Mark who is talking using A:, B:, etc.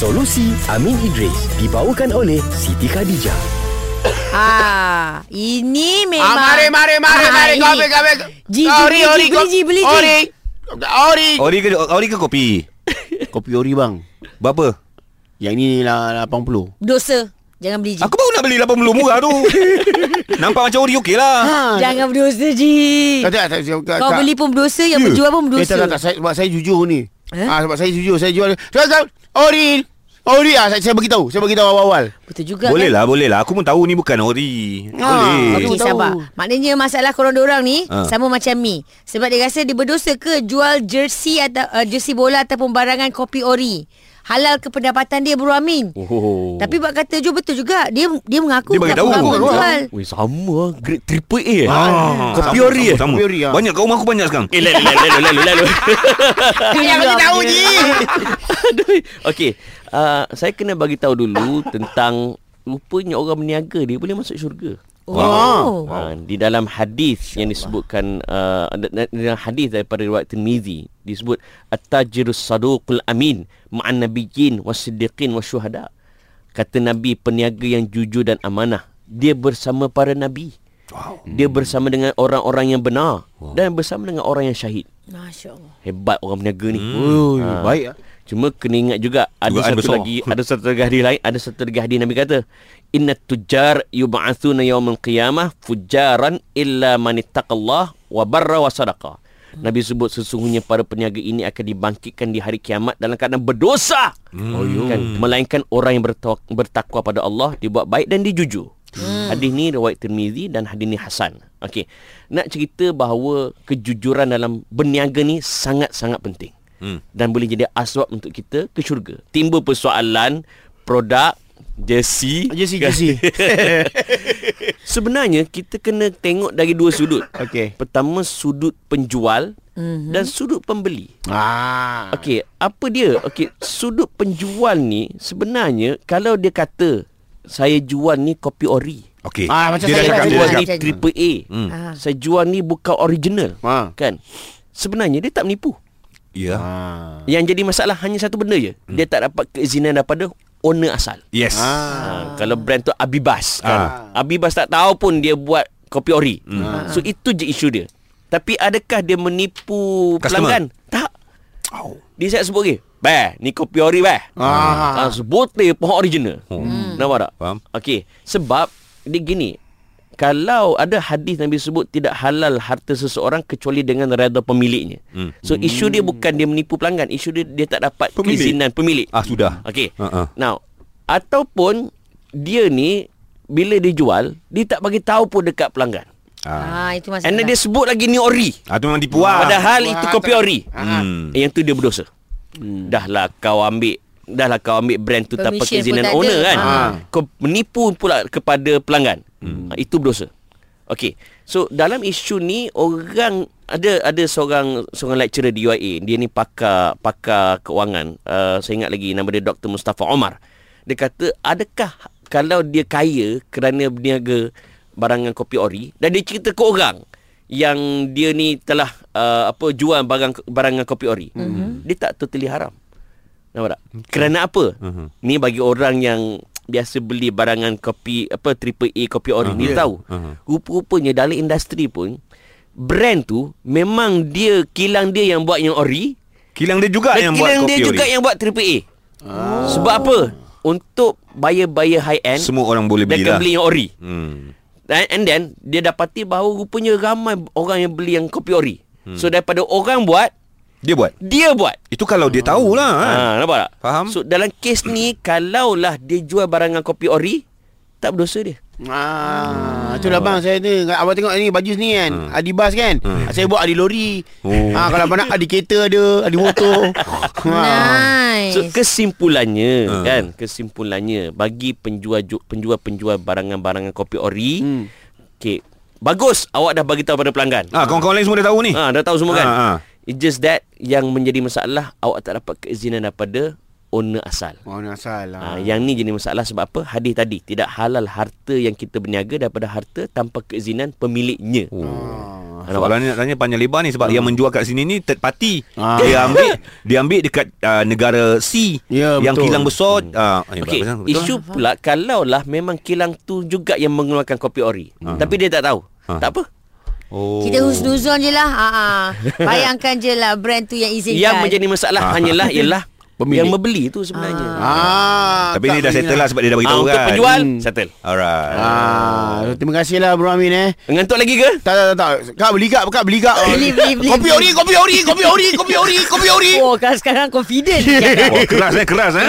A: Solusi Amin Idris dibawakan oleh Siti Khadijah.
B: Ah, ini
C: Ah,
B: memang
C: mari, mari, mari,
B: Ah,
C: mari. Kau kau ambil.
B: Ji,
C: Kau,
B: ji,
C: Ori, Ori,
B: ji,
C: kau-
B: beli, ji, beli, ji.
C: Ori. Ori.
D: Ori ke ori ke kopi?
C: Kopi Ori bang.
D: Berapa?
C: Yang ini lah 80.
B: Dosa. Jangan beli Ji.
D: Aku baru nak beli 80 murah tu. Nampak macam ori okey lah.
C: Ha.
B: Jangan berdosa Ji.
C: Tak, tak, tak, tak,
B: Kau
C: tak.
B: beli pun berdosa, yang
D: Ya.
B: berjual pun
C: Eh,
B: berdosa.
C: tak, tak, tak, saya, sebab saya jujur ni.
B: Eh?
C: Ah, sebab saya jujur, saya jual. Saya, saya, Ori. Ori ah, saya, saya beritahu. Saya beritahu awal-awal.
B: Betul juga
D: Boleh
B: kan?
D: lah, boleh lah. Aku pun tahu ni bukan ori.
C: Ah,
D: Boleh.
B: Okey
C: Tahu.
B: sabar Maknanya masalah korang orang ni
D: Ha.
B: Sama macam Mi Sebab dia rasa dia berdosa ke Jual jersey atau uh, jersey bola Ataupun barangan kopi ori Halal ke pendapatan dia Bro Amin
D: Oh.
B: Tapi buat kata Jo betul juga Dia dia mengaku
D: Dia bagi
B: tak
D: tahu. Oh,
B: jual
E: Weh sama lah Grade triple A eh
D: Ah,
E: Kopi
D: sama,
E: ori
D: sama,
E: eh
D: sama.
C: Kopi ori, ah.
D: Banyak kat rumah aku banyak sekarang.
E: Eh lalu lalu lalu lalu
C: payah bagi tahu je.
E: Aduh. Okey, uh, saya kena bagi tahu dulu tentang rupanya orang berniaga dia boleh masuk syurga.
B: Oh
E: Wow. di dalam hadis yang disebutkan uh, da- dalam hadis daripada riwayat Tirmizi disebut at-tajirus saduqul amin ma'an nabiyyin wasiddiqin wasyuhada. Kata Nabi peniaga yang jujur dan amanah dia bersama para nabi. Wow. Dia bersama dengan orang-orang yang benar wow. dan bersama dengan orang yang syahid.
B: Masya Allah
E: Hebat orang berniaga ni.
C: Oh,
E: Ha.
C: baik ah.
E: Cuma kena ingat juga ada
D: Dugaan
E: satu
D: besar.
E: lagi ada satu lagi hadis lain ada satu lagi hadis Nabi kata inna tujar yub'atsuna yawmal qiyamah fujaran illa man ittaqallah wa barra wa sadaqa. Nabi sebut sesungguhnya para peniaga ini akan dibangkitkan di hari kiamat dalam keadaan berdosa. Oh, kan melainkan orang yang bertakwa, bertakwa pada Allah, dibuat baik dan dijujur. Hmm. Hadis ni riwayat Tirmizi dan hadis ni hasan. Okey. Nak cerita bahawa kejujuran dalam berniaga ni sangat-sangat penting
D: Hmm.
E: dan boleh jadi asbab untuk kita ke syurga. Timbul persoalan produk jersey.
C: Jersey, jersey.
E: Sebenarnya kita kena tengok dari dua sudut.
C: Okey.
E: Pertama sudut penjual mm-hmm. dan sudut pembeli.
C: Ah.
E: Okey, apa dia? Okey, sudut penjual ni sebenarnya kalau dia kata saya jual ni kopi ori.
D: Okey.
C: Ah, macam
D: dia
C: saya
D: cakap, dia
E: Jual
D: dah
E: ni
D: cakap.
E: triple A.
D: Hmm.
B: Ah.
E: Saya jual ni bukan original.
C: Ha.
E: Kan? Sebenarnya dia tak menipu.
D: Ya.
C: Ah.
E: Yang jadi masalah hanya satu benda je.
D: Hmm.
E: Dia tak dapat keizinan daripada owner asal.
D: Yes.
E: Ha, kalau brand tu Abibas kan.
D: Ah.
E: Abibas tak tahu pun dia buat kopi ori.
D: Hmm.
E: So itu je isu dia. Tapi adakah dia menipu
D: Customer?
E: pelanggan? Tak. Dia siap sebut ke? Bah, ni kopi ori bah.
C: Ah.
E: Ah, sebotol pohon original.
D: Hmm.
E: Nampak tak?
D: Faham.
E: Okey, sebab dia gini. Kalau ada hadis Nabi sebut tidak halal harta seseorang kecuali dengan redha pemiliknya.
D: Hmm.
E: So isu dia bukan dia menipu pelanggan, isu dia dia tak dapat
D: Pemilik.
E: keizinan pemilik.
D: Ah sudah.
E: Okey.
D: Ha, ha.
E: Now, ataupun dia ni bila dia jual, dia tak bagi tahu pun dekat pelanggan.
D: Ah.
B: Ah, itu masalah.
E: And dia sebut lagi ni ori.
D: Ah tu memang tipu ah.
E: Padahal
C: Wah,
E: itu kopi ori.
D: Hmm.
E: Eh, yang tu dia berdosa. Hmm. Dahlah kau ambil Dahlah kau ambil brand tu tanpa keizinan
B: tak
E: owner
B: ada.
E: kan.
B: Ha.
E: Kau menipu pula kepada pelanggan. Hmm. Itu berdosa. Okey. So dalam isu ni orang ada ada seorang seorang lecturer di UIA. Dia ni pakar pakar keuangan. Uh, saya ingat lagi nama dia Dr. Mustafa Omar. Dia kata adakah kalau dia kaya kerana berniaga barangan kopi ori dan dia cerita ke orang yang dia ni telah uh, apa jual barang barangan kopi ori. Mm-hmm. Dia tak totally haram. Nampak tak? Okay. Kerana apa?
D: Mhm.
E: Ni bagi orang yang biasa beli barangan kopi apa triple A kopi ori
D: Ah,
E: ni
D: yeah.
E: tahu.
D: Ah.
E: Rupa-rupanya dalam industri pun brand tu memang dia kilang dia yang buat yang ori
D: Kilang dia juga yang buat
E: kilang
D: kopi
E: dia juga
D: ori.
E: yang buat triple A. Oh. Sebab apa? Untuk buyer-buyer high end
D: Semua orang boleh
E: dia
D: beli
E: akan
D: lah.
E: beli yang ori.
D: Hmm.
E: And, and then dia dapati bahawa rupanya ramai orang yang beli yang kopi ori. Hmm. So daripada orang buat,
D: Dia buat.
E: dia buat.
D: Itu kalau dia tahulah kan.
E: Ha, nampak tak?
D: Faham.
E: So dalam kes ni kalaulah dia jual barangan kopi ori, tak berdosa dia.
C: Ah, itulah bang saya ni abang tengok ni baju ni kan.
D: Hmm.
C: Adibas kan.
D: Hmm.
C: Saya buat adi lori.
D: Oh.
C: Ah kalau nak adi kereta ada, adi motor.
B: Nice.
E: So kesimpulannya
D: Ha.
E: kan, kesimpulannya bagi penjual ju- penjual-penjual barangan-barangan kopi ori,
C: Hmm.
E: okey, bagus awak dah bagi tahu pada pelanggan.
D: Ah, kawan-kawan lain semua dah tahu ni.
E: Ha, dah tahu semua kan?
D: Ah, ah.
E: It's just that yang menjadi masalah awak tak dapat keizinan daripada owner asal.
C: Ni asal
E: Ha,
C: lah.
E: yang ni jadi masalah sebab apa? Hadis tadi tidak halal harta yang kita berniaga daripada harta tanpa keizinan pemiliknya.
D: Oh.
E: Ha,
D: Soalannya tanya panjang lebar ni sebab yang menjual kat sini ni third party.
C: Ah.
D: Dia ambil dia ambil dekat uh, negara C
C: Ya,
D: yang
C: betul.
D: kilang besar. Uh,
E: Okey, isu pula kalau lah memang kilang tu juga yang mengeluarkan kopi ori. Tapi dia tak tahu.
D: Ha.
E: Tak apa.
D: Oh.
B: Kita husnuzon je lah. Ha, ha. Bayangkan je lah brand tu yang izinkan.
E: Yang menjadi masalah hanyalah ialah
C: Pemilik.
E: yang membeli tu sebenarnya.
C: Ah,
D: Tapi ni dah settle lah sebab dia dah
E: Ah,
D: beritahu
E: untuk
D: kan.
E: penjual
C: Hmm.
E: settle.
D: Alright.
C: Ah, terima kasihlah Bro Amin eh.
E: Ngantuk lagi ke?
C: Tak tak tak, tak. Kak beli kak, kak beli kak.
B: Beli, beli, beli,
C: Kopi ori, kopi ori, kopi ori, kopi ori, kopi ori.
B: Oh, kan sekarang confident.
D: Wah, keras eh, keras eh.